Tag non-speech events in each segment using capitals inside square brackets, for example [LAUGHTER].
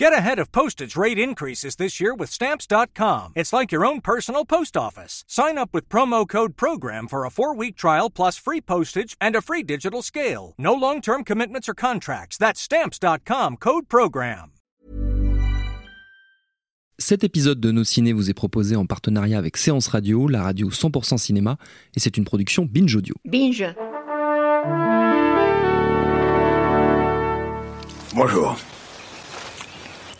Get ahead of postage rate increases this year with Stamps.com. It's like your own personal post office. Sign up with promo code PROGRAM for a four week trial plus free postage and a free digital scale. No long term commitments or contracts. That's Stamps.com code PROGRAM. Cet épisode de Nos Ciné vous est proposé en partenariat avec Séance Radio, la radio 100% cinéma, et c'est une production Binge Audio. Binge. Bonjour.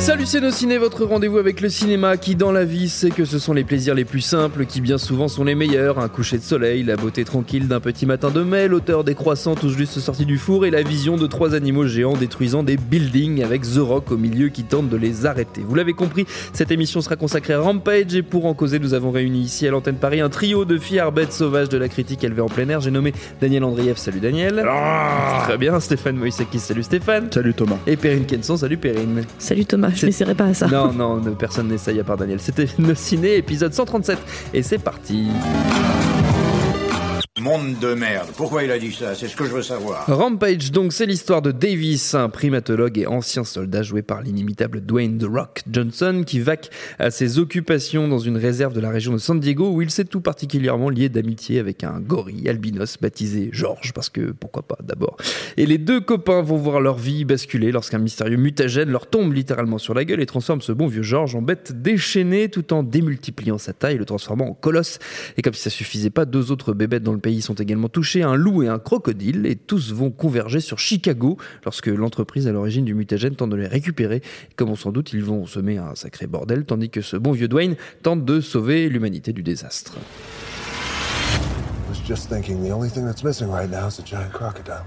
Salut c'est nos ciné, votre rendez-vous avec le cinéma qui dans la vie sait que ce sont les plaisirs les plus simples qui bien souvent sont les meilleurs, un coucher de soleil, la beauté tranquille d'un petit matin de mai, l'auteur des croissants tout juste sorti du four et la vision de trois animaux géants détruisant des buildings avec The Rock au milieu qui tente de les arrêter. Vous l'avez compris, cette émission sera consacrée à Rampage et pour en causer nous avons réuni ici à l'antenne Paris un trio de fiers bêtes sauvages de la critique élevée en plein air. J'ai nommé Daniel Andrieff, salut Daniel. Très bien, Stéphane Moïsakis, salut Stéphane. Salut Thomas. Et Perrine Kenson, salut Perrine. Salut Thomas, [LAUGHS] je m'essaierai pas à ça. Non, non, personne n'essaye à part Daniel. C'était Nos Ciné, épisode 137. Et c'est parti. Monde de merde. Pourquoi il a dit ça? C'est ce que je veux savoir. Rampage, donc, c'est l'histoire de Davis, un primatologue et ancien soldat joué par l'inimitable Dwayne The Rock Johnson, qui vaque à ses occupations dans une réserve de la région de San Diego, où il s'est tout particulièrement lié d'amitié avec un gorille albinos baptisé George, parce que pourquoi pas d'abord. Et les deux copains vont voir leur vie basculer lorsqu'un mystérieux mutagène leur tombe littéralement sur la gueule et transforme ce bon vieux George en bête déchaînée, tout en démultipliant sa taille, le transformant en colosse. Et comme si ça suffisait pas, deux autres bébêtes dans le pays sont également touchés, un loup et un crocodile, et tous vont converger sur Chicago lorsque l'entreprise à l'origine du mutagène tente de les récupérer. Comme on s'en doute, ils vont semer un sacré bordel, tandis que ce bon vieux Dwayne tente de sauver l'humanité du désastre. I was just thinking the only thing that's missing right now is a giant crocodile.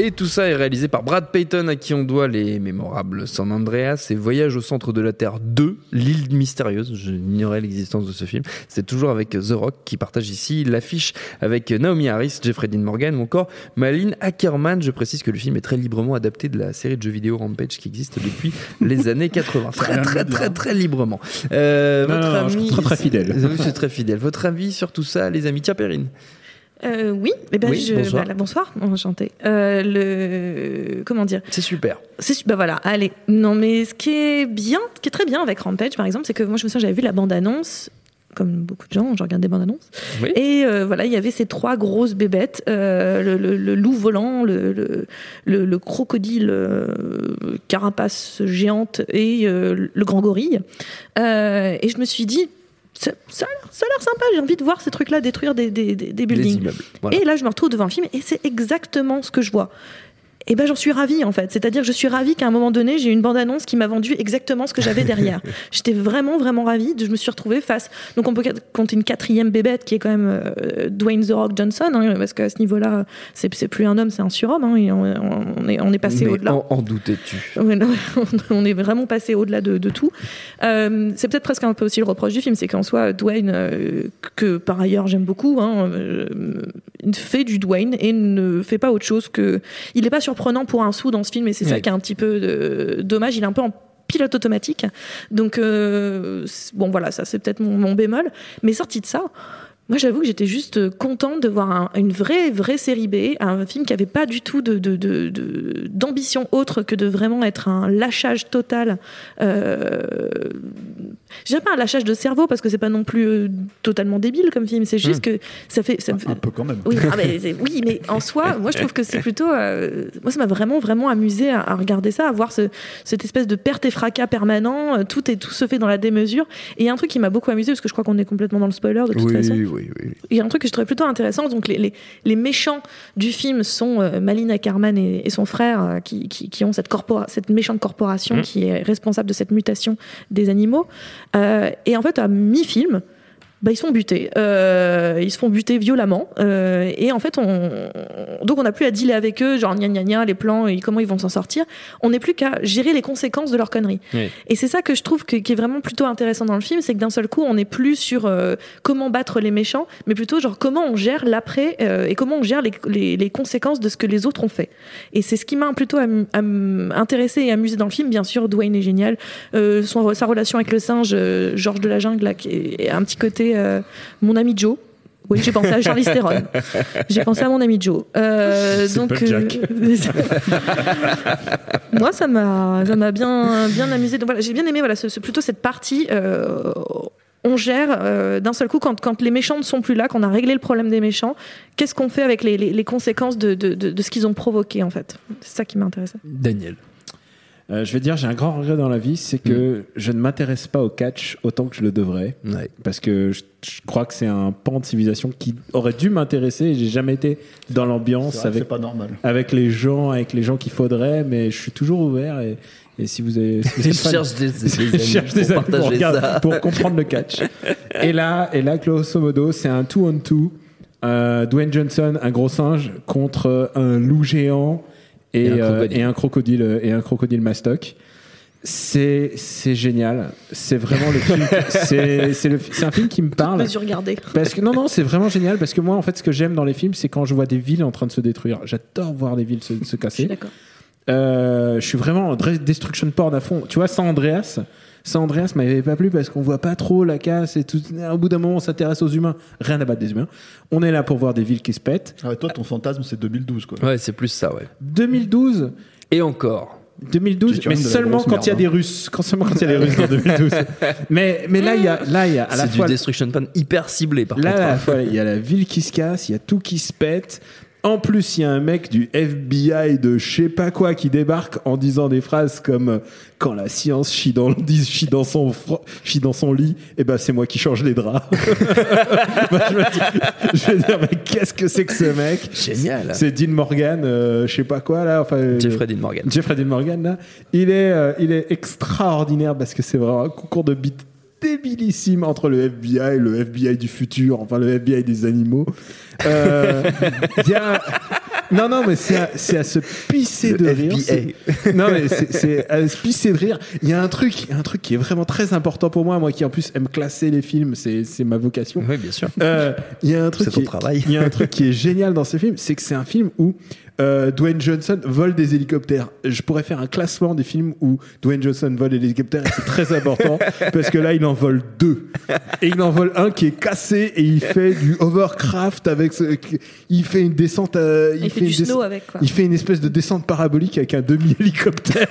Et tout ça est réalisé par Brad Payton, à qui on doit les mémorables San Andreas et Voyage au centre de la Terre 2, l'île mystérieuse. Je ignorais l'existence de ce film. C'est toujours avec The Rock qui partage ici l'affiche avec Naomi Harris, Jeffrey Dean Morgan ou encore Malin Ackerman. Je précise que le film est très librement adapté de la série de jeux vidéo Rampage qui existe depuis [LAUGHS] les années 80. Très, très, très, très librement. Euh, votre avis... je suis très, [LAUGHS] très fidèle. Votre avis sur tout ça, les amis? Tiens, Perrine. Euh, oui, mais ben Oui, je, bonsoir. voilà, bonsoir, enchanté. Euh, le comment dire C'est super. C'est bah voilà, allez. Non mais ce qui est bien, ce qui est très bien avec Rampage par exemple, c'est que moi je me souviens j'avais vu la bande annonce. Comme beaucoup de gens, je regarde des bandes annonces. Oui. Et euh, voilà, il y avait ces trois grosses bébêtes euh, le, le- le loup volant, le, le, le- le crocodile euh, carapace géante et le grand gorille. Euh, et je me suis dit, ça, ça a l'air- ça a l'air sympa, j'ai envie de voir ces trucs-là détruire des, des, des, buildings. immeubles. Voilà. Et là, je me retrouve devant le film et c'est exactement ce que je vois. Et ben j'en suis ravie en fait. C'est-à-dire que je suis ravie qu'à un moment donné, j'ai une bande-annonce qui m'a vendu exactement ce que j'avais derrière. [LAUGHS] J'étais vraiment vraiment ravie. De, je me suis retrouvée face. Donc on peut compter une quatrième bébête qui est quand même euh, Dwayne the Rock Johnson, hein, parce qu'à ce niveau-là, c'est plus un homme, c'est un surhomme. Hein, et on, on est on est passé au-delà. en, en doutais-tu [LAUGHS] on est vraiment passé au-delà de, de tout. Euh, c'est peut-être presque un peu aussi le reproche du film, c'est qu'en soi, Dwayne, euh, que par ailleurs j'aime beaucoup, hein, fait du Dwayne et ne fait pas autre chose que. Il n'est pas surprenant pour un sou dans ce film, et c'est ça qui est un petit peu euh, dommage. Il est un peu en pilote automatique. Donc, euh, bon, voilà, ça c'est peut-être mon, mon bémol. Mais sorti de ça. Moi, j'avoue que j'étais juste contente de voir un- une vraie, vraie série B, un film qui avait pas du tout de, de- de- de- d'ambition autre que de vraiment être un lâchage total. Euh, je dirais pas un lâchage de cerveau parce que c'est pas non plus euh, totalement débile comme film. C'est juste que ça fait, ça me fait- Un peu quand même. oui, ah, mais [LAUGHS] oui, mais en soi, moi je trouve que c'est plutôt. euh, moi, ça m'a vraiment, vraiment amusé à, à regarder ça, à voir ce- cette espèce de perte et fracas permanent. euh, Tout, est, tout se fait dans la démesure. Et il y a un truc qui m'a beaucoup amusé, parce que je crois qu'on est complètement dans le spoiler de toute Oui, façon. oui, oui, oui. Il y a un truc que je trouvais plutôt intéressant. Donc, les, les, les méchants du film sont euh, Malin Ackerman et, et son frère euh, qui, qui, qui ont cette, corpora- cette méchante corporation Mm. qui est responsable de cette mutation des animaux. Euh, et en fait, à mi-film, bah, ils sont butés. Euh, ils se font buter violemment. Euh, et en fait, on, donc on n'a plus à dealer avec eux, genre gna gna gna, les plans et comment ils vont s'en sortir. On n'est plus qu'à gérer les conséquences de leur connerie. Oui. Et c'est ça que je trouve que- qui est vraiment plutôt intéressant dans le film, c'est que d'un seul coup, on n'est plus sur euh, comment battre les méchants, mais plutôt genre comment on gère l'après euh, et comment on gère les, les- les conséquences de ce que les autres ont fait. Et c'est ce qui m'a plutôt am- am- intéressé et amusé dans le film. Bien sûr, Dwayne est génial. Euh, son, sa relation avec le singe, euh, Georges de la Jungle, là, qui est un petit côté euh, mon ami Joe. Oui, j'ai pensé à Charlie Theron. J'ai pensé à mon ami Joe. Euh, donc, Jack. [LAUGHS] moi, ça m'a, ça m'a bien, bien amusé. Donc voilà, j'ai bien aimé voilà, ce- ce- plutôt cette partie. euh, on gère euh, d'un seul coup quand, quand les méchants ne sont plus là, qu'on a réglé le problème des méchants. Qu'est-ce qu'on fait avec les, les- les conséquences de, de- de- de ce qu'ils ont provoqué en fait? C'est ça qui m'intéressait. Daniel. Euh, je vais dire, j'ai un grand regret dans la vie, c'est que je ne m'intéresse pas au catch autant que je le devrais. Ouais. Parce que je, je crois que c'est un pan de civilisation qui aurait dû m'intéresser. et J'ai jamais été dans l'ambiance avec, c'est pas normal. avec les gens, avec les gens qu'il faudrait, mais je suis toujours ouvert. Et, et si vous avez, si vous [LAUGHS] fan- cherche des, [LAUGHS] des cherche regarder- pour comprendre le catch. [LAUGHS] Et là, et là, grosso modo, c'est un two on two. Euh, Dwayne Johnson, un gros singe, contre un loup géant et, Et un euh, crocodile. et un crocodile et un crocodile mastoc. C'est c'est génial. C'est vraiment le film. [LAUGHS] c'est un film qui me parle. Mesure gardée. Parce que non, non, c'est vraiment génial parce que moi, en fait, ce que j'aime dans les films, c'est quand je vois des villes en train de se détruire. J'adore voir des villes se, se Je suis casser. d'accord. Euh, je suis vraiment en destruction porn à fond. Tu vois, San Andreas, San Andreas m'avait pas plu parce qu'on voit pas trop la casse et tout. Au bout d'un moment, on s'intéresse aux humains. Rien à battre des humains. On est là pour voir des villes qui se pètent. Ah ouais, toi, ton fantasme, c'est 2012, quoi. Ouais, c'est plus ça, ouais. 2012. Et encore. 2012, Tu mais seulement quand il y a des hein. Russes, quand seulement quand il y a des Russes en 2012. [LAUGHS] Mais mais là il y a là il y a à la C'est du fois Destruction Pan hyper ciblé, par Là, contre. à la hein. fois, il y a la ville qui se casse, il y a tout qui se pète. En plus, il y a un mec du FBI de je sais pas quoi qui débarque en disant des phrases comme quand la science chie dans, [LAUGHS] chie dans, son, chie dans son lit, et ben c'est moi qui change les draps. [LAUGHS] Je, me dis- je veux dire, mais qu'est-ce que c'est que ce mec? Génial. C'est Dean Morgan, euh, je sais pas quoi là. Enfin, euh, Jeffrey Dean Morgan. Jeffrey Dean Morgan, là, il est, euh, il est extraordinaire parce que c'est vraiment un concours de beats débilissime entre le FBI, le FBI du futur, enfin le FBI des animaux. Euh, [LAUGHS] y a- Non, non, mais c'est à, à se pisser de Le rire. FBI. Non, mais c'est- à se pisser de rire. Il y a un truc, un truc qui est vraiment très important pour moi, moi qui en plus aime classer les films, c'est c'est ma vocation. Oui, bien sûr. Euh, Il y a un truc C'est ton qui est- travail. Il y a un truc qui est génial dans ce film, c'est que c'est un film où euh, Dwayne Johnson vole des hélicoptères. Je pourrais faire un classement des films où Dwayne Johnson vole des hélicoptères et c'est très important [LAUGHS] parce que là il en vole deux et il en vole un qui est cassé et il fait du overcraft avec ce, il fait une descente à- Il, fait une du snow avec quoi. il fait une espèce de descente parabolique avec un demi-hélicoptère.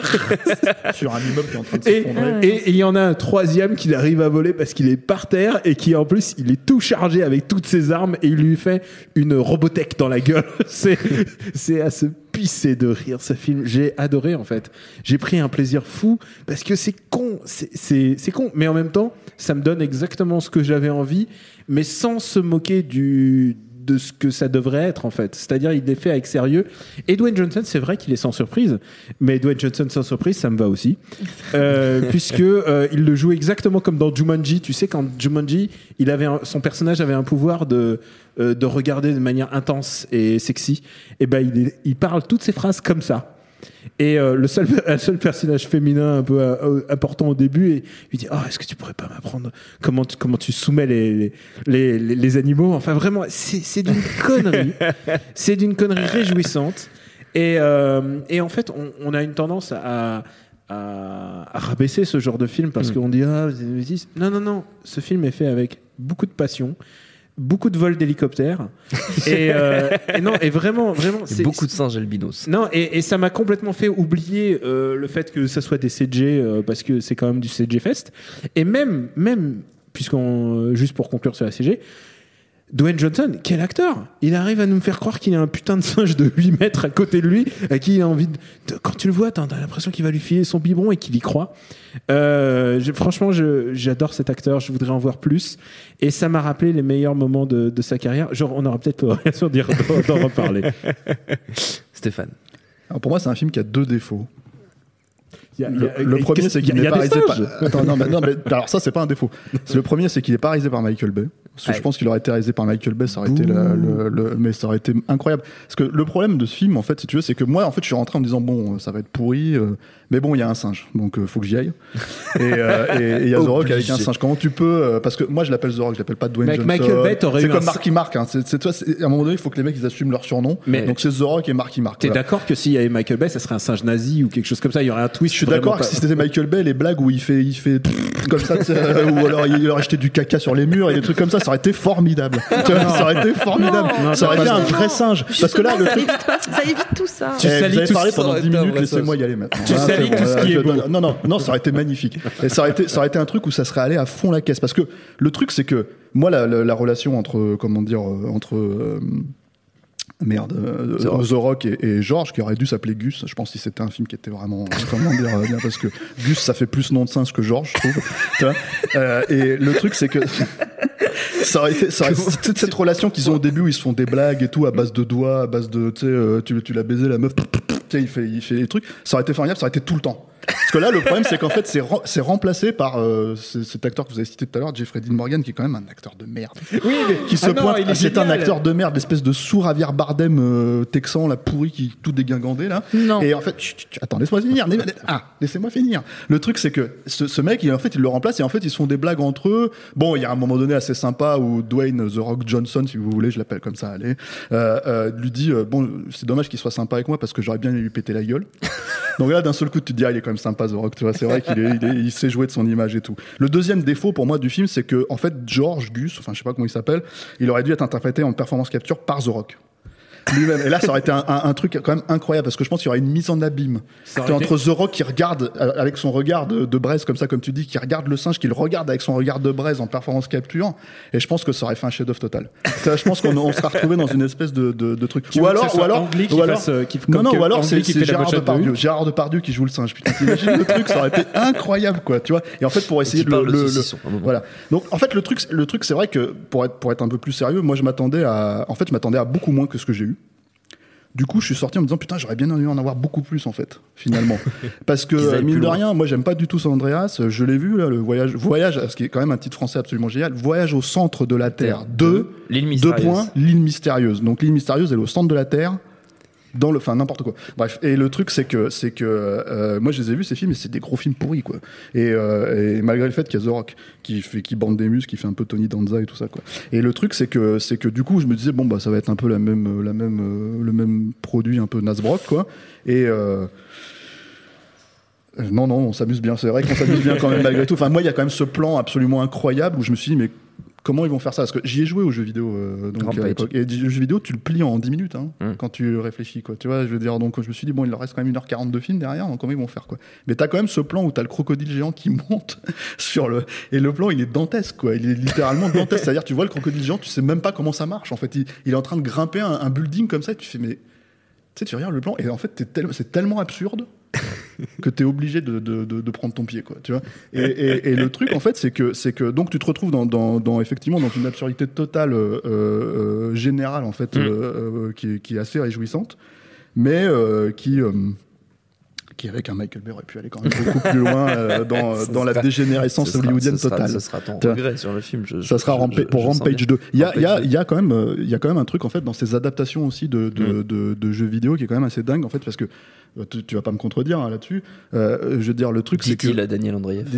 [LAUGHS] Sur un immeuble qui est en train de s'effondrer. Et- et il y en a un troisième qui arrive à voler parce qu'il est par terre et qui en plus il est tout chargé avec toutes ses armes et il lui fait une robotech dans la gueule. [LAUGHS] C'est à se pisser de rire ce film. J'ai adoré en fait. J'ai pris un plaisir fou parce que c'est con, c'est con, mais en même temps ça me donne exactement ce que j'avais envie, mais sans se moquer du de ce que ça devrait être en fait. C'est-à-dire il est fait avec sérieux. Et Dwayne Johnson, c'est vrai qu'il est sans surprise, mais Dwayne Johnson sans surprise, ça me va aussi, Euh, [LAUGHS] puisque euh, il le joue exactement comme dans Jumanji. Tu sais quand Jumanji, il avait un- son personnage avait un pouvoir de euh, de regarder de manière intense et sexy. Et ben il, il parle toutes ces phrases comme ça. Et euh, le seul, [LAUGHS] un seul personnage féminin un peu euh, important au début, et lui dit, oh, est-ce que tu pourrais pas m'apprendre comment tu, comment tu soumets les, les, les, animaux? Enfin, vraiment, c'est d'une [LAUGHS] connerie. c'est d'une connerie réjouissante. Et, euh, et en fait, on, on a une tendance à, à, à rabaisser ce genre de film parce qu'on dit, ah. Non, non, non. Ce film est fait avec beaucoup de passion. Beaucoup de vols d'hélicoptères [LAUGHS] et, euh, et non et vraiment vraiment c'est beaucoup de singes albinos. non, et, et ça m'a complètement fait oublier euh, le fait que ça soit des CG euh, parce que c'est quand même du CG Fest. Et même, même puisqu'on, juste pour conclure sur la CG, Dwayne Johnson, quel acteur Il arrive à nous faire croire qu'il a un putain de singe de 8 mètres à côté de lui, à qui il a envie de... de- quand tu le vois, t'as l'impression qu'il va lui filer son biberon et qu'il y croit. Euh, franchement, je- j'adore cet acteur, je voudrais en voir plus. Et ça m'a rappelé les meilleurs moments de, de sa carrière. Genre, on aura peut-être [LAUGHS] l'occasion d'en d'en reparler. [LAUGHS] Stéphane. Alors, pour moi, c'est un film qui a deux défauts. Il y a- il y Le, a- le premier, c'est qu'il n'est pas réalisé par. singes Attends, non, mais, non, mais alors ça, c'est pas un défaut. C'est le premier, c'est qu'il n'est pas réalisé par Michael Bay. Parce que je pense qu'il aurait été réalisé par Michael Bay, ça aurait été la- le, le- mais ça aurait été incroyable. Parce que le problème de ce film, en fait, si tu veux, c'est que moi, en fait, je suis rentré en me disant bon, ça va être pourri, euh, mais bon, il y a un singe, donc euh, faut que j'y aille. [LAUGHS] et euh, et- il y a The Rock avec un singe. Comment tu peux euh, Parce que moi, je l'appelle The Rock, je l'appelle pas Dwayne Johnson. Michael Bay, t'aurais C'est comme Marky Mark. Hein. C'est, toi, à un moment donné, il faut que les mecs ils assument leur surnom. Mais- donc c'est The Rock et Marky Mark. T'es voilà. d'accord que s'il y avait Michael Bay, ça serait un singe nazi ou quelque chose comme ça? Il y aurait un twist. Je suis d'accord que si c'était Michael Bay, les blagues où il fait, il fait [LAUGHS] comme ça, euh, ou alors il aurait jeté du caca sur les murs et des trucs comme ça, ça aurait été formidable. [LAUGHS] Tu vois, ça aurait été formidable. Non, ça aurait non, été un vrai singe. Parce que là, le ça truc. ça évite tout ça. Tu Eh, vous avez parlé pendant ça 10 aurait été un minutes, laissez-moi y aller maintenant. Tu Ah, salis tout ce qui est beau. Non, non, non, ça aurait été magnifique. Et ça aurait été, ça aurait été un truc où ça serait allé à fond la caisse. Parce que le truc, c'est que moi, la, la- la relation entre, comment dire, euh, entre. euh, Merde, euh, The Rock. The Rock et, et George, qui aurait dû s'appeler Gus. Je pense que si c'était un film qui était vraiment, euh, comment dire, euh, bien, parce que Gus, ça fait plus nom de singe que George, je trouve. Tu vois Euh, et le truc, c'est que ça aurait été, ça aurait- toute cette relation qu'ils ont au début où ils se font des blagues et tout à base de doigts, à base de, tu sais, euh, tu, tu l'as baisé la meuf, tu sais, il fait, il fait des trucs. Ça aurait été formidable, ça aurait été tout le temps. Parce que là, le problème, c'est qu'en fait, c'est remplacé par euh, cet acteur que vous avez cité tout à l'heure, Jeffrey Dean Morgan, qui est quand même un acteur de merde. Oui, mais Qui se Ah pointe, ah, c'est un acteur de merde, l'espèce de sourd Javier Bardem euh, texan, la pourri qui tout dégingandé là. Non. Et en fait, chut, chut, attends, laisse-moi finir. Ah, laissez-moi finir. Le truc, c'est que ce, ce mec, il, en fait, il le remplace et en fait, ils se font des blagues entre eux. Bon, il y a un moment donné assez sympa où Dwayne The Rock Johnson, si vous voulez, je l'appelle comme ça, allez, euh, euh, lui dit euh, bon, c'est dommage qu'il soit sympa avec moi parce que j'aurais bien lui péter la gueule. [LAUGHS] Donc là, d'un seul coup, tu te dis, ah, il est quand même sympa, The Rock, tu vois, c'est vrai qu'il est, il, est- il sait jouer de son image et tout. Le deuxième défaut pour moi du film, c'est que, en fait, George Gus, enfin, je sais pas comment il s'appelle, il aurait dû être interprété en performance capture par The Rock. Lui-même. Et là, ça aurait été un, un- un truc quand même incroyable parce que je pense qu'il y aurait une mise en abîme. T'es aurait entre The Rock qui regarde euh, avec son regard de, de braise, comme ça, comme tu dis, qui regarde le singe, qui le regarde avec son regard de braise en performance capture. Et je pense que ça aurait fait un chef-d'œuvre total. [LAUGHS] Ça, je pense qu'on on sera retrouvé dans une espèce de, de, de truc. Ou alors, ou alors, ou alors- fasse, euh, qui- non, ou alors c'est Gérard Depardieu. Gérard Depardieu qui joue le singe. Putain, t'imagines le truc, ça aurait été [LAUGHS] incroyable, quoi, tu vois. Et en fait, pour essayer de le, le- le- voilà. Donc, en fait, le truc, le truc, c'est vrai que pour être, pour être un peu plus sérieux, moi, je m'attendais à, en fait, je m'attendais à beaucoup moins que ce que j'ai eu. Du coup, je suis sorti en me disant putain, j'aurais bien aimé en avoir beaucoup plus en fait, finalement. [LAUGHS] Parce que aillent mine de rien, moi j'aime pas du tout San Andreas. Je l'ai vu là, le voyage, voyage, ce qui est quand même un titre français absolument génial. Voyage au centre de la Terre. Deux, L'île deux points, l'île mystérieuse. Donc l'île mystérieuse, elle est au centre de la Terre. Dans le, enfin n'importe quoi. Bref, et le truc c'est que c'est que euh, moi je les ai vus ces films et c'est des gros films pourris quoi. Et, euh, malgré le fait qu'il y a The Rock qui fait qui bande des muscles, qui fait un peu Tony Danza et tout ça quoi. Et le truc c'est que c'est que du coup je me disais bon bah ça va être un peu la même la même euh, le même produit un peu Nasbrock quoi. Et euh, euh, non, non, on s'amuse bien. C'est vrai qu'on s'amuse bien quand même malgré tout. Enfin, moi, il y a quand même ce plan absolument incroyable où je me suis dit, mais comment ils vont faire ça? Parce que j'y ai joué aux jeux vidéo. euh, donc, à l'époque. et les jeux vidéo, tu le plies en 10 minutes hein, Mm. quand tu réfléchis. Quoi. Tu vois, je veux dire, donc je me suis dit, bon, il leur reste quand même 1h40 de film derrière, donc comment ils vont faire quoi? Mais t'as quand même ce plan où t'as le crocodile géant qui [LAUGHS] monte sur le. Et le plan, il est dantesque, quoi. Il est littéralement dantesque. C'est-à-dire, tu vois le crocodile géant, tu sais même pas comment ça marche. En fait, il, il est en train de grimper un, un building comme ça, et tu fais, mais. Tu sais, tu regardes le plan, et en fait, tel- c'est tellement absurde que tu es obligé de, de, de, de prendre ton pied quoi tu vois et, et, et le truc en fait c'est que c'est que donc tu te retrouves dans, dans, dans effectivement dans une absurdité totale euh, euh, générale en fait Mm. euh, qui, est, qui est assez réjouissante mais qui qui avec un Michael Bay aurait pu aller quand même beaucoup plus loin euh, [LAUGHS] dans, dans la dégénérescence hollywoodienne totale Ce sera ton regret sur le film. je- ça je- sera je- pour Rampage bien. 2. Il y a, y, a, y a quand même, euh, y a quand même un truc en fait dans ces adaptations aussi de, de, de, de jeux vidéo qui est quand même assez dingue en fait parce que tu, tu vas pas me contredire hein, là-dessus. Euh, je veux dire le truc c'est que Dit-il à Daniel Andreev. Je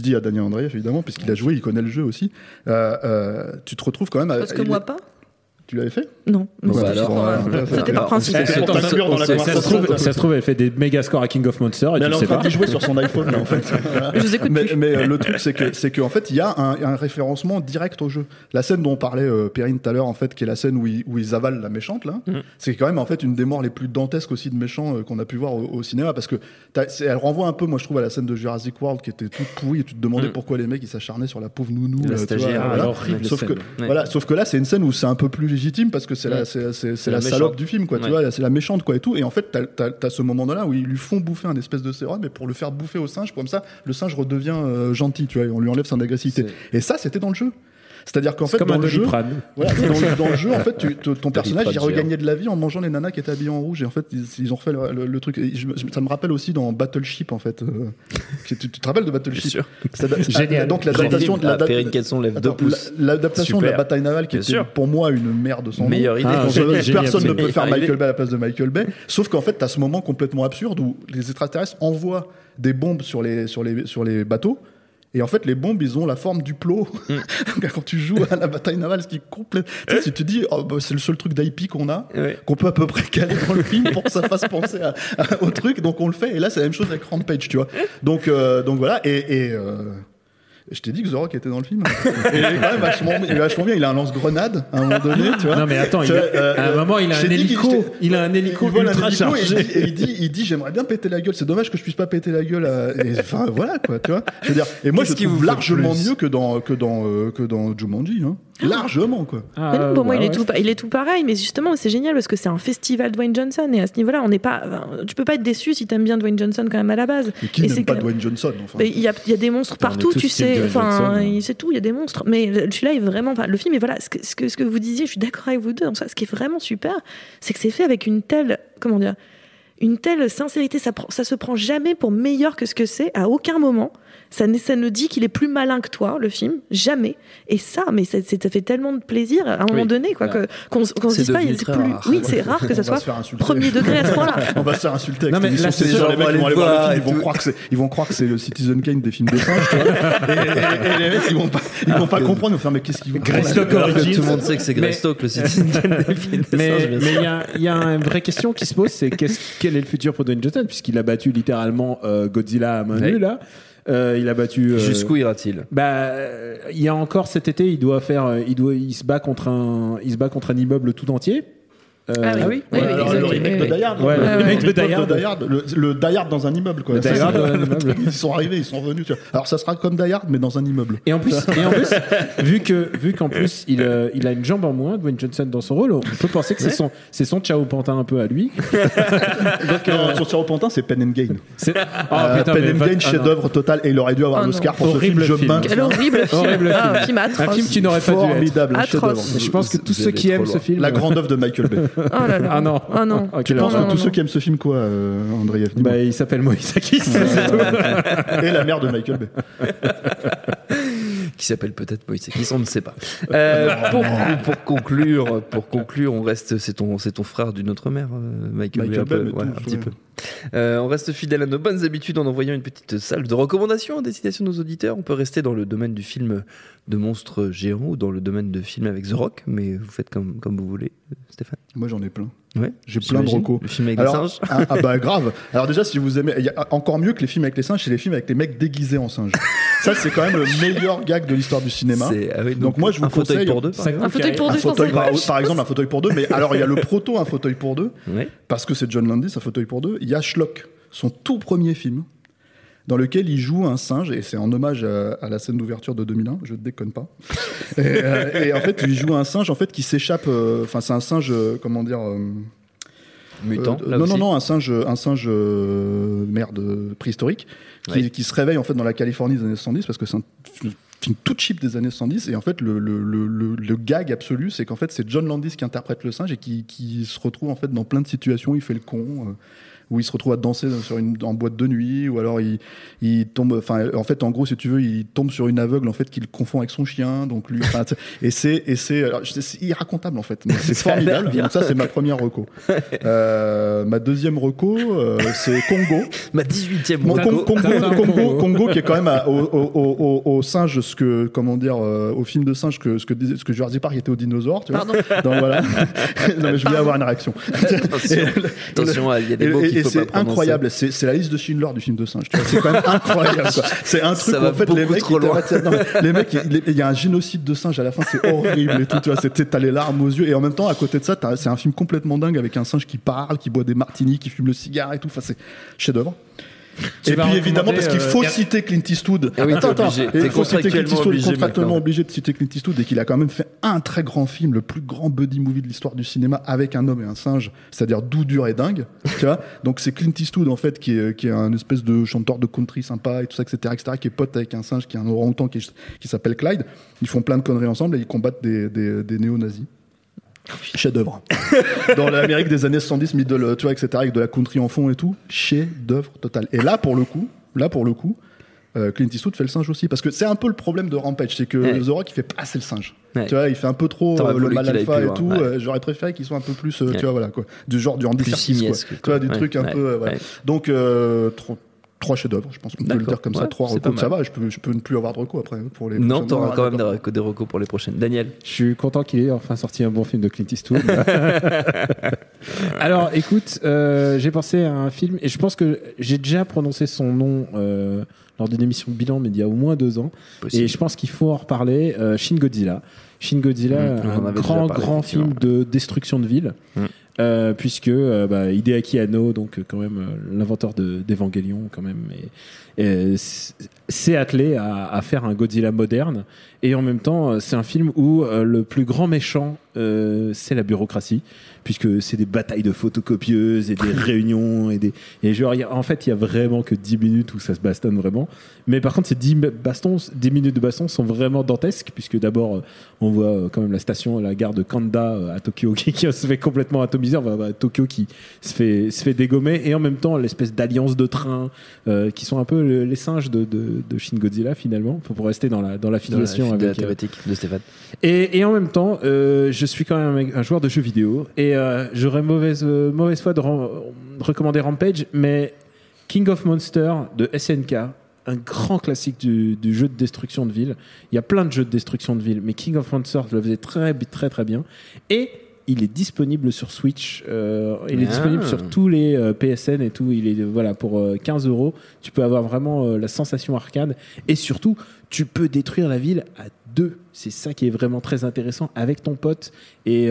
dis à Daniel Andreev évidemment puisqu'il a joué, il connaît le jeu aussi. Euh, euh, tu te retrouves quand même. à- Parce que il- moi pas Tu l'avais fait? Non. Bon, bah alors, C'était la Ça, se conversation. trouve, ça se trouve, elle fait des méga scores à King of Monsters et Mais tu elle est en train pas. jouer sur son iPhone là, en fait. [LAUGHS] Je vous écoute mais, plus. mais, euh, le truc c'est que c'est qu'en fait il y a un, un référencement direct au jeu. La scène dont parlait euh, Perrine tout à l'heure en fait, qui est la scène où ils, où ils avalent la méchante là, Mhm. c'est quand même en fait une des morts les plus dantesques aussi de méchants euh, qu'on a pu voir au, au cinéma parce que elle renvoie un peu moi je trouve à la scène de Jurassic World qui était toute pourrie et tu te demandais Mhm. pourquoi les mecs ils s'acharnaient sur la pauvre nounou. La stagiaire, voilà. alors, horrible Sauf que scène. Ouais. voilà, sauf que là c'est une scène où c'est un peu plus légitime parce que c'est la, c'est, salope du film quoi, tu vois, c'est la méchante quoi et tout. Et en fait t'as, ce moment-là où ils lui font bouffer un espèce de sérum, mais pour le faire bouffer au singe, comme ça le singe redevient euh, gentil, tu vois, et on lui enlève son agressivité. Et ça c'était dans le jeu. C'est-à-dire qu'en fait, Comme dans un le jeu, voilà, dans, le- dans le jeu, en fait, tu- ton ton personnage, il regagnait de la vie en mangeant les nanas qui étaient habillées en rouge. Et en fait, ils, ils ont refait le, le- le truc. Et je me- ça me rappelle aussi dans Battleship, en fait. euh, tu, tu te rappelles de Battleship sûr. C'est- Génial. Donc l'adaptation de la Ah, L'adaptation de la bataille navale qui sûr. pour moi une merde sans nom. Meilleure idée. Ah, génial, personne ne peut faire. Michael Bay à la place de Michael Bay. Sauf qu'en fait, tu as ce moment complètement absurde où les extraterrestres envoient des bombes sur les, sur les, sur les bateaux. Et en fait, les bombes, ils ont la forme du plot. Mm. [LAUGHS] Quand tu joues à la bataille navale, ce qui est complète. Tu sais, tu te dis, oh, bah, c'est le seul truc d'IP qu'on a, Ouais. qu'on peut à peu près caler dans le film pour que ça fasse penser à- à- au truc. Donc on le fait. Et là, c'est la même chose avec Rampage, tu vois. Donc, euh, donc voilà. Et. et, euh, je t'ai dit que The Rock était dans le film. [LAUGHS] Il est quand même vachement, il est vachement bien. Il a un lance-grenade à un moment donné, tu vois. Non mais attends, il a- euh, à un moment il a je un hélico, je il a un hélico il vole un ultra hélico et il chargé. dit, et il dit, il dit, j'aimerais bien péter la gueule. C'est dommage que je puisse pas péter la gueule. à- et Enfin voilà quoi, tu vois. Je veux dire, et moi je Qu'est-ce qui trouve largement mieux que dans que dans euh, que dans Jumanji, hein. Largement quoi. Ah, Mais non, pour moi, bah il, est tout, il est tout pareil, mais justement, c'est génial parce que c'est un festival Dwayne Johnson et à ce niveau-là, on n'est pas, enfin, tu peux pas être déçu si t'aimes bien Dwayne Johnson quand même à la base. Et qui Et n'aime c'est pas que- Dwayne Johnson enfin. Mais Il y, a, il y a des monstres partout, tu sais. Enfin, hein. il- c'est tout, il y a des monstres. Mais le- celui-là est vraiment. Enfin, le film, et voilà, ce que, ce, que, ce que vous disiez, je suis d'accord avec vous deux. dans ça. Ce qui est vraiment super, c'est que c'est fait avec une telle. Comment dire Une telle sincérité. Ça, prend- ça se prend jamais pour meilleur que ce que c'est, à aucun moment. Ça, ne- ça ne dit qu'il est plus malin que toi, le film. Jamais. Et ça, mais ça, ça fait tellement de plaisir à un moment donné, quoi, que, qu'on, s- qu'on se dise pas, très plus. rare. Oui, c'est rare que ça On va soit se faire insulter. premier degré à ce point-là. [LAUGHS] On va se faire insulter avec Non, mais là, C'est les gens, les mecs vont aller voir le film, ils vont croire que c'est, ils vont croire que c'est le Citizen Kane des films de singes, tu vois. [LAUGHS] Et, et- et les mecs, ils vont pas, ils vont pas comprendre, ils vont faire, mais qu'est-ce qu'ils vont Greystock comprendre Origins. tout le monde sait que c'est Greystock, le Citizen [LAUGHS] Kane des films de Mais singes, mais il y a, il y a une vraie question qui se pose, c'est qu'est-ce- quel est le futur pour Dwayne Johnson puisqu'il a battu littéralement euh, Godzilla à main Ouais. nue là. Euh, il a battu. euh, Jusqu'où ira-t-il? Bah, euh, il y a encore cet été, il doit faire, euh, il doit, il se bat contre un, il se bat contre un immeuble tout entier. Euh, Ah oui. oui Oui, oui, alors, le remake de Oui, oui. Die Hard. Ouais, le remake de Die Hard. Die Hard, le, le Die Hard dans un immeuble, quoi. Le Die Hard dans un immeuble. [LAUGHS] Ils sont arrivés, ils sont revenus, tu vois. Alors, ça sera comme Die Hard, mais dans un immeuble. Et en plus, et en plus, [LAUGHS] vu que, vu qu'en plus, il, euh, il a une jambe en moins, Dwayne Johnson dans son rôle, on peut penser que c'est son, c'est son Ciao Pantin un peu à lui. [LAUGHS] Donc, euh, sur Thierry Pantin, c'est Pen and Gain. C'est, oh, Euh, putain, Pen and va- Gain, ah, non. chef-d'œuvre total, et il aurait dû avoir Oh, l'Oscar non. pour ce film. Je. Quel horrible film. Ah, un film atroce. Un film qui n'aurait pas dû être. Formidable, chef-d'œuvre. Je pense que tous ceux qui aiment ce film. La grande œuvre de Michael Bay. Oh là là. Ah non. Oh non. Je pense non, que tous non. ceux qui aiment ce film, quoi, euh, Andreev. Bah, il s'appelle Moïse Akis. c'est tout. [LAUGHS] Et la mère de Michael Bay. qui s'appelle peut-être Moïse Akis, on ne sait pas. Euh, pour, pour conclure, pour conclure, on reste, c'est ton, c'est ton frère d'une autre mère, euh, Michael, Michael Bay, un, peu, Bay, mais ouais, tout, un petit peu. Euh, on reste fidèle à nos bonnes habitudes en envoyant une petite salle de recommandations à destination de nos auditeurs. On peut rester dans le domaine du film de monstres géants ou dans le domaine de film avec The Rock, mais vous faites comme, comme vous voulez, Stéphane. Moi, j'en ai plein. Ouais, J'ai plein de recos. Le film avec Alors, les singes. ah, ah bah [LAUGHS] grave. Alors déjà, si vous aimez, il y a encore mieux que les films avec les singes, c'est les films avec les mecs déguisés en singes. Ça, c'est quand même le meilleur gag de l'histoire du cinéma. Ah oui, Donc moi, je vous un fauteuil pour deux. par. Un fauteuil pour deux, fauteuil, par, par exemple, un fauteuil pour deux. Mais alors, il y a le proto, un fauteuil pour deux, Ouais. Parce que c'est John Landis, un fauteuil pour deux. Il y a Schlock, son tout premier film, dans lequel il joue un singe, et c'est en hommage à, à la scène d'ouverture de 2001, je ne déconne pas. Et, euh, et en fait, il joue un singe en fait qui s'échappe. euh, Enfin, c'est un singe, euh, comment dire. Mutant. là non, aussi. non, non, un singe, un singe merde préhistorique qui, Ouais. qui se réveille en fait dans la Californie des années 70 parce que c'est un film tout cheap des années 70 et en fait le, le, le, le- gag absolu c'est qu'en fait c'est John Landis qui interprète le singe et qui, qui se retrouve en fait dans plein de situations. Il fait le con euh, où il se retrouve à danser sur une, en boîte de nuit, ou alors il, il tombe, enfin, en fait, en gros, si tu veux, il tombe sur une aveugle, en fait, qu'il confond avec son chien, donc lui, et c'est, et c'est, irracontable, en fait, [LAUGHS] c'est formidable. bien. Donc ça, c'est ma première reco. [LAUGHS] Euh, ma deuxième reco, euh, c'est Congo. [LAUGHS] Ma 18e Bon, reco. Con- Congo, Congo, Congo. Congo, qui est quand même à- au, au, au, au- au singe, ce que, comment dire, euh, au film de singe, que, ce que, ce que Jurassic Park était aux dinosaures, tu vois. Pardon. Donc voilà. non, mais je voulais avoir une réaction. Attention, attention, il y a des mots qu'il et c'est incroyable, c'est la liste de Schindler du film de singe. C'est quand même incroyable. [LAUGHS] C'est un truc où en fait les mecs, non, les mecs, il y a un génocide de singes à la fin, c'est horrible et tout. Tu vois, t'as les larmes aux yeux et en même temps à côté de ça, c'est un film complètement dingue avec un singe qui parle, qui boit des martinis, qui fume le cigare et tout. Enfin, c'est chef-d'œuvre. Tu Et puis évidemment, parce qu'il faut euh, citer Clint Eastwood. Ah oui, attends, attends. il faut citer Clint contractuellement Eastwood, obligé contractuellement maintenant. obligé de citer Clint Eastwood et qu'il a quand même fait un très grand film, le plus grand buddy movie de l'histoire du cinéma avec un homme et un singe, c'est-à-dire doux, dur et dingue. tu vois Donc c'est Clint Eastwood en fait qui est, qui est un espèce de chanteur de country sympa et tout ça, etc., etc., qui est pote avec un singe qui est un orang-outan qui, qui s'appelle Clyde. Ils font plein de conneries ensemble et ils combattent des, des, des néo-nazis. Chef-d'œuvre. [LAUGHS] Dans l'Amérique des années 70, middle, tu vois, etc., avec de la country en fond et tout. Chef-d'œuvre total. Et là, pour le coup, là, pour le coup, euh, Clint Eastwood fait le singe aussi. Parce que c'est un peu le problème de Rampage, c'est que Ouais. The Rock, il fait pas assez le singe. Ouais. Tu vois, il fait un peu trop euh, le mal alpha et loin, tout. ouais. Euh, J'aurais préféré qu'il soit un peu plus, euh, tu vois, voilà, quoi. Du genre du Andy Serkis, quoi. Tu vois, du truc un peu, euh, voilà. Donc, euh, trois, chefs-d'œuvre, je pense qu'on peut le dire comme ça. Trois pas ça va, je peux, je peux ne plus avoir de recours après pour les Non, t'auras Ah, quand même des, d'accord. reco- des recours pour les prochaines. Daniel Je suis content qu'il ait enfin sorti un bon film de Clint Eastwood. [LAUGHS] Alors, écoute, euh, j'ai pensé à un film et je pense que j'ai déjà prononcé son nom euh, lors d'une émission bilan, mais il y a au moins deux ans. Possible. Et je pense qu'il faut en reparler. Euh, Shin Godzilla. Shin Godzilla, Mmh, en un grand, parlé, grand film de destruction de ville. Mmh. Euh, puisque euh, bah, Hideaki Anno, donc euh, quand même euh, l'inventeur de- d'Evangelion, quand même, s'est attelé à, à faire un Godzilla moderne. Et en même temps, c'est un film où le plus grand méchant, c'est la bureaucratie, puisque c'est des batailles de photocopieuses et des [LAUGHS] réunions et des et genre, y a- en fait, il y a vraiment que 10 minutes où ça se bastonne vraiment. Mais par contre, ces 10 bastons, 10 minutes de baston sont vraiment dantesques, puisque d'abord, on voit quand même la station, la gare de Kanda à Tokyo [LAUGHS] qui, qui se fait complètement atomiser. Enfin, bah, Tokyo qui se fait, se fait dégommer. Et en même temps, l'espèce d'alliance de trains euh, qui sont un peu le- les singes de, de, de Shin Godzilla finalement, pour, pour rester dans la, dans la filiation de la avec, euh, thématique de Stéphane. et, et en même temps, euh, je suis quand même un, joueur de jeux vidéo et euh, j'aurais mauvaise, euh, mauvaise foi de, ram- de recommander Rampage, mais King of Monster de SNK, un grand classique du, du jeu de destruction de ville. Il y a plein de jeux de destruction de ville, mais King of Monster le faisait très, très, très bien. Et il est disponible sur Switch. euh, il est Ah. disponible sur tous les euh, PSN et tout. Il est euh, voilà pour euh, 15 euros. Tu peux avoir vraiment la sensation arcade et surtout tu peux détruire la ville à deux. C'est ça qui est vraiment très intéressant avec ton pote et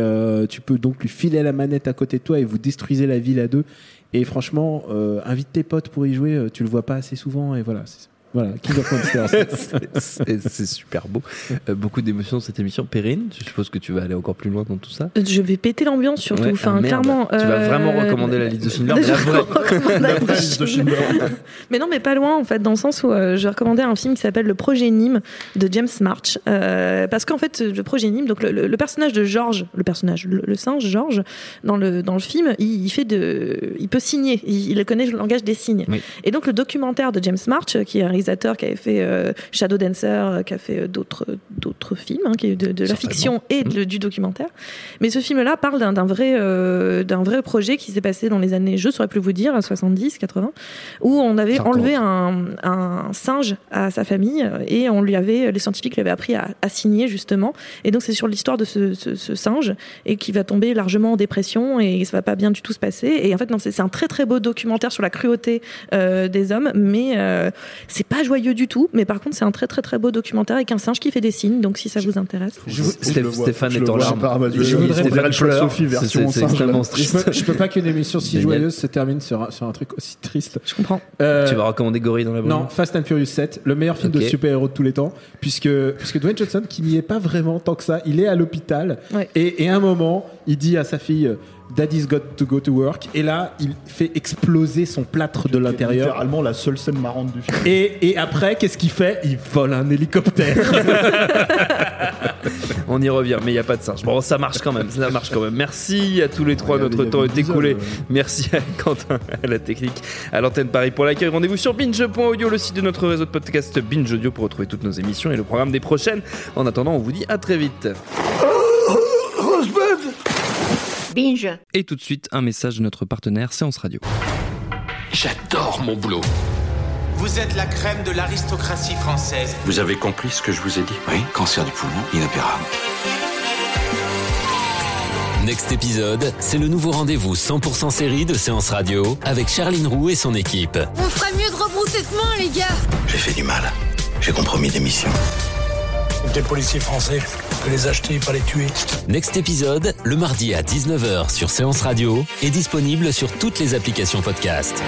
tu peux donc lui filer la manette à côté de toi et vous détruisez la ville à deux. Et franchement, invite tes potes pour y jouer. Tu le vois pas assez souvent et voilà. c'est- Voilà, King of Monsters. C'est- super beau. Euh, beaucoup d'émotions cette émission. Perrine, je suppose que tu vas aller encore plus loin dans tout ça. Je vais péter l'ambiance surtout. Ouais, enfin, ah, clairement. Tu vas vraiment recommander la liste de Schindler, [LAUGHS] mais la vraie. Recommandation [LAUGHS] vraie liste de Schindler. [LAUGHS] mais non, mais pas loin en fait, dans le sens où euh, je recommandais un film qui s'appelle Le Projet Nîmes de James March, Euh, parce qu'en fait, le Projet Nîmes, donc le, le- le personnage de George, le personnage, le, le singe George, dans le dans le film, il, il fait de, il peut signer, il, il connaît le langage des signes. Oui. Et donc le documentaire de James March, euh, qui est un réalisateur qui avait fait euh, Shadow Dancer, euh, qui a fait euh, d'autres d'autres films, hein, qui est de, de la fiction et de- du documentaire. Mais ce film-là parle d'un vrai, euh, d'un vrai projet qui s'est passé dans les années, je saurais plus vous dire, 70, 80, où on avait 50. enlevé un, un singe à sa famille et on lui avait, les scientifiques lui avaient appris à, à signer justement. Et donc c'est sur l'histoire de ce, ce- ce singe et qui va tomber largement en dépression et ça va pas bien du tout se passer. Et en fait non, c'est c'est un très très beau documentaire sur la cruauté euh, des hommes, mais euh, c'est pas joyeux du tout. Mais par contre c'est un très très très beau documentaire avec un singe qui fait des signes. Donc si ça vous intéresse. Je- Stéph- je Stéphane je est le en larmes. Je- voudrais. Sophie version singe. Je peux, je peux pas qu'une émission si joyeuse se termine sur un, sur un truc aussi triste. Je comprends. Euh, Tu vas recommander Gorille dans la brume Non, Fast and Furious 7, le meilleur film de super-héros de tous les temps, puisque, puisque Dwayne Johnson, qui n'y est pas vraiment tant que ça, il est à l'hôpital, Ouais. et, et à un moment, il dit à sa fille, euh, Daddy's got to go to work, et là, il fait exploser son plâtre de l'intérieur. Littéralement la seule scène marrante du film. Et, et après, qu'est-ce qu'il fait? Il vole un hélicoptère. [LAUGHS] On y revient, mais il n'y a pas de singe. Bon, ça marche quand même, ça marche quand même. Merci à tous les trois, Il y a- notre temps est écoulé. Merci à [LAUGHS] Quentin, à la technique, à l'antenne Paris pour l'accueil. Rendez-vous sur binge.audio, le site de notre réseau de podcast Binge Audio pour retrouver toutes nos émissions et le programme des prochaines. En attendant, on vous dit à très vite. Binge. Et tout de suite, un message de notre partenaire Séance Radio. J'adore mon boulot. Vous êtes la crème de l'aristocratie française. Vous avez compris ce que je vous ai dit? Oui, cancer du poumon, inopérable. Next épisode, c'est le nouveau rendez-vous 100% série de Séance Radio avec Charline Roux et son équipe. On ferait mieux de rebrousser chemin, les gars. J'ai fait du mal. J'ai compromis des missions. Des policiers français, que les acheter, pas les tuer. Next épisode, le mardi à 19h sur Séance Radio est disponible sur toutes les applications podcast.